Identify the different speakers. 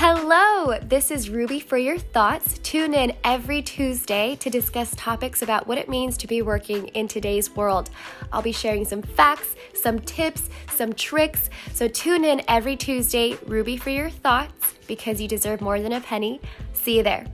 Speaker 1: Hello, this is Rubi for your thoughts. Tune in every Tuesday to discuss topics about what it means to be working in today's world. I'll be sharing some facts, some tips, some tricks. So tune in every Tuesday, Rubi for your thoughts, because you deserve more than a penny. See you there.